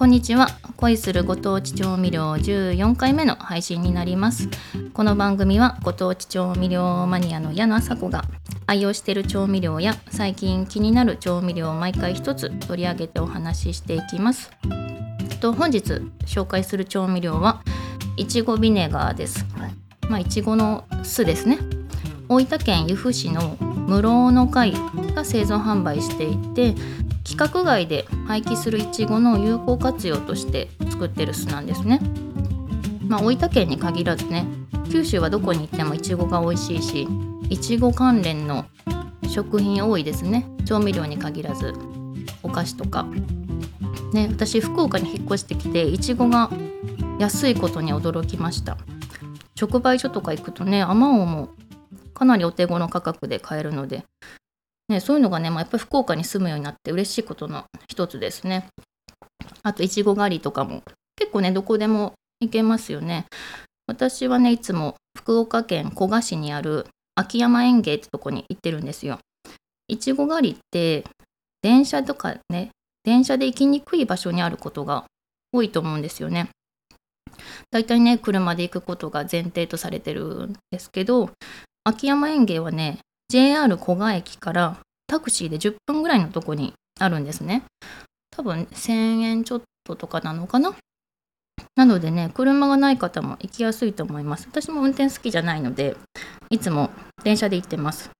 こんにちは。恋するご当地調味料14回目の配信になります。この番組はご当地調味料マニアの矢野麻子が愛用している調味料や最近気になる調味料を毎回一つ取り上げてお話ししていきます。と本日紹介する調味料はいちごビネガーです。まあいちごの酢ですね。大分県由布市の室の会が製造販売していて規格外で廃棄するいちごの有効活用として作ってる酢なんですね。まあ、大分県に限らずね九州はどこに行ってもいちごが美味しいしいちご関連の食品多いですね調味料に限らずお菓子とか。ね私福岡に引っ越してきていちごが安いことに驚きました直売所とか行くとねあまおうもかなりお手頃価格で買えるのでね、そういうのがね、まあ、やっぱり福岡に住むようになって嬉しいことの一つですね。あと、いちご狩りとかも結構ね、どこでも行けますよね。私はね、いつも福岡県古賀市にある秋山園芸ってとこに行ってるんですよ。いちご狩りって電車とかね、電車で行きにくい場所にあることが多いと思うんですよね。大体ね、車で行くことが前提とされてるんですけど、秋山園芸はね、JR 古賀駅からタクシーで10分ぐらいのとこにあるんですね。多分1000円ちょっととかなのかななのでね、車がない方も行きやすいと思います。私も運転好きじゃないので、いつも電車で行ってます。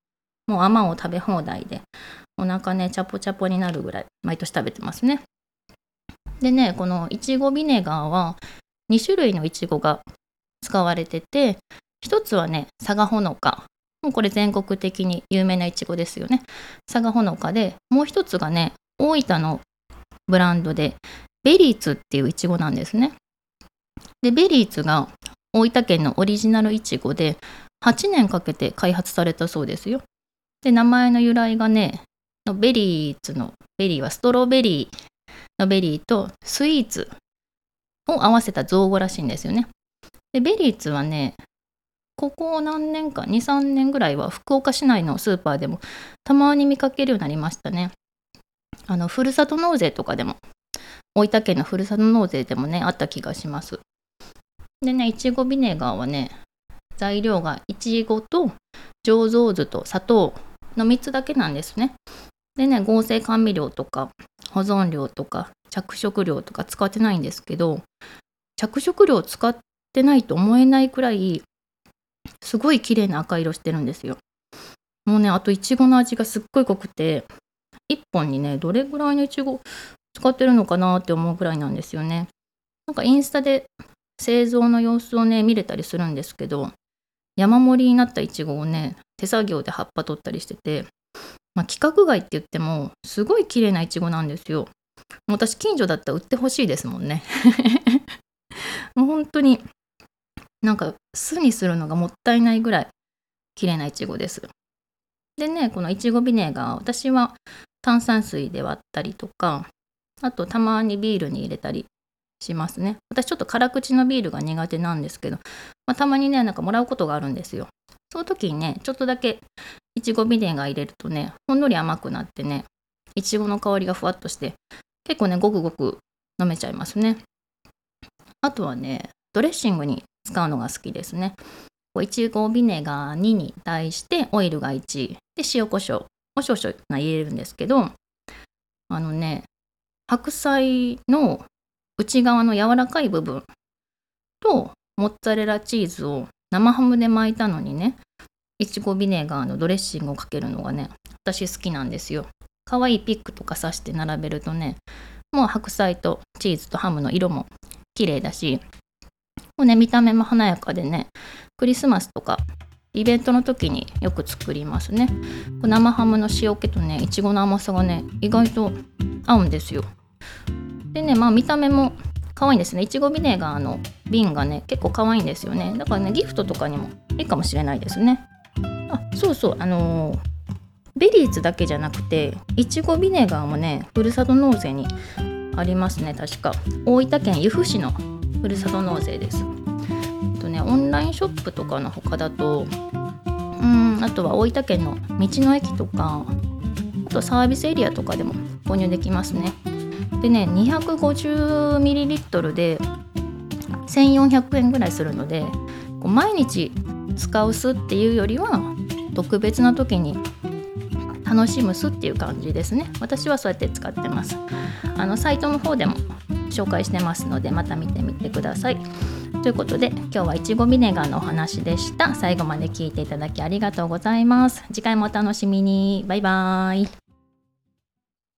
もうあまを食べ放題で、お腹ね、チャポチャポになるぐらい、毎年食べてますね。でね、このいちごビネガーは、2種類のいちごが使われてて、1つはね、佐賀ほのかもうこれ全国的に有名ないちごですよね。佐賀ほのかで、もう一つがね、大分のブランドで、ベリーツっていういちごなんですね。で、ベリーツが大分県のオリジナルいちごで、8年かけて開発されたそうですよ。で、名前の由来がね、ベリーツのベリーはストロベリーのベリーとスイーツを合わせた造語らしいんですよね。で、ベリーツはね、ここ何年か23年ぐらいは福岡市内のスーパーでもたまに見かけるようになりましたね。あのふるさと納税とかでも大分県のふるさと納税でもねあった気がします。でねいちごビネガーはね材料がいちごと醸造酢と砂糖の3つだけなんですね。でね合成甘味料とか保存料とか着色料とか使ってないんですけど着色料使ってないと思えないくらいすごい綺麗な赤色してるんですよ。もうね、あといちごの味がすっごい濃くて、1本にね、どれぐらいのいちご使ってるのかなって思うぐらいなんですよね。なんかインスタで製造の様子をね、見れたりするんですけど、山盛りになったいちごをね、手作業で葉っぱ取ったりしてて、まあ、規格外って言っても、すごい綺麗ないちごなんですよ。もう私、近所だったら売ってほしいですもんね。もう本当になんか酢にするのがもったいないぐらい綺麗ないちごです。でね、このいちごビネガー、私は炭酸水で割ったりとか、あとたまにビールに入れたりしますね。私ちょっと辛口のビールが苦手なんですけど、まあ、たまにね、なんかもらうことがあるんですよ。その時にね、ちょっとだけいちごビネガー入れるとね、ほんのり甘くなってね、いちごの香りがふわっとして、結構ね、ごくごく飲めちゃいますね。あとはね、ドレッシングに使うのが好きですね。いちごビネガー2に対してオイルが1で塩コショウを少々入れるんですけどあのね白菜の内側の柔らかい部分とモッツァレラチーズを生ハムで巻いたのにねいちごビネガーのドレッシングをかけるのがね私好きなんですよ。可愛いピックとか刺して並べるとねもう白菜とチーズとハムの色も綺麗だしうね、見た目も華やかでね、クリスマスとかイベントの時によく作りますね。生ハムの塩気とね、いちごの甘さがね、意外と合うんですよ。でね、まあ見た目も可愛いんですね。いちごビネガーの瓶がね、結構可愛いんですよね。だからね、ギフトとかにもいいかもしれないですね。あ、そうそう、あのー、ベリーズだけじゃなくて、いちごビネガーもね、ふるさと納税にありますね、確か。大分県由布市のふるさと納税です。とね、オンラインショップとかの他だと、うんあとは大分県の道の駅とか、あとサービスエリアとかでも購入できますね。でね 250ml で1400円ぐらいするのでこう毎日使う酢っていうよりは特別な時に楽しむ酢っていう感じですね私はそうやって使ってますあのサイトの方でも紹介してますのでまた見てみてください。ということで今日はいちごビネガーのお話でした。最後まで聞いていただきありがとうございます。次回もお楽しみに。バイバーイ。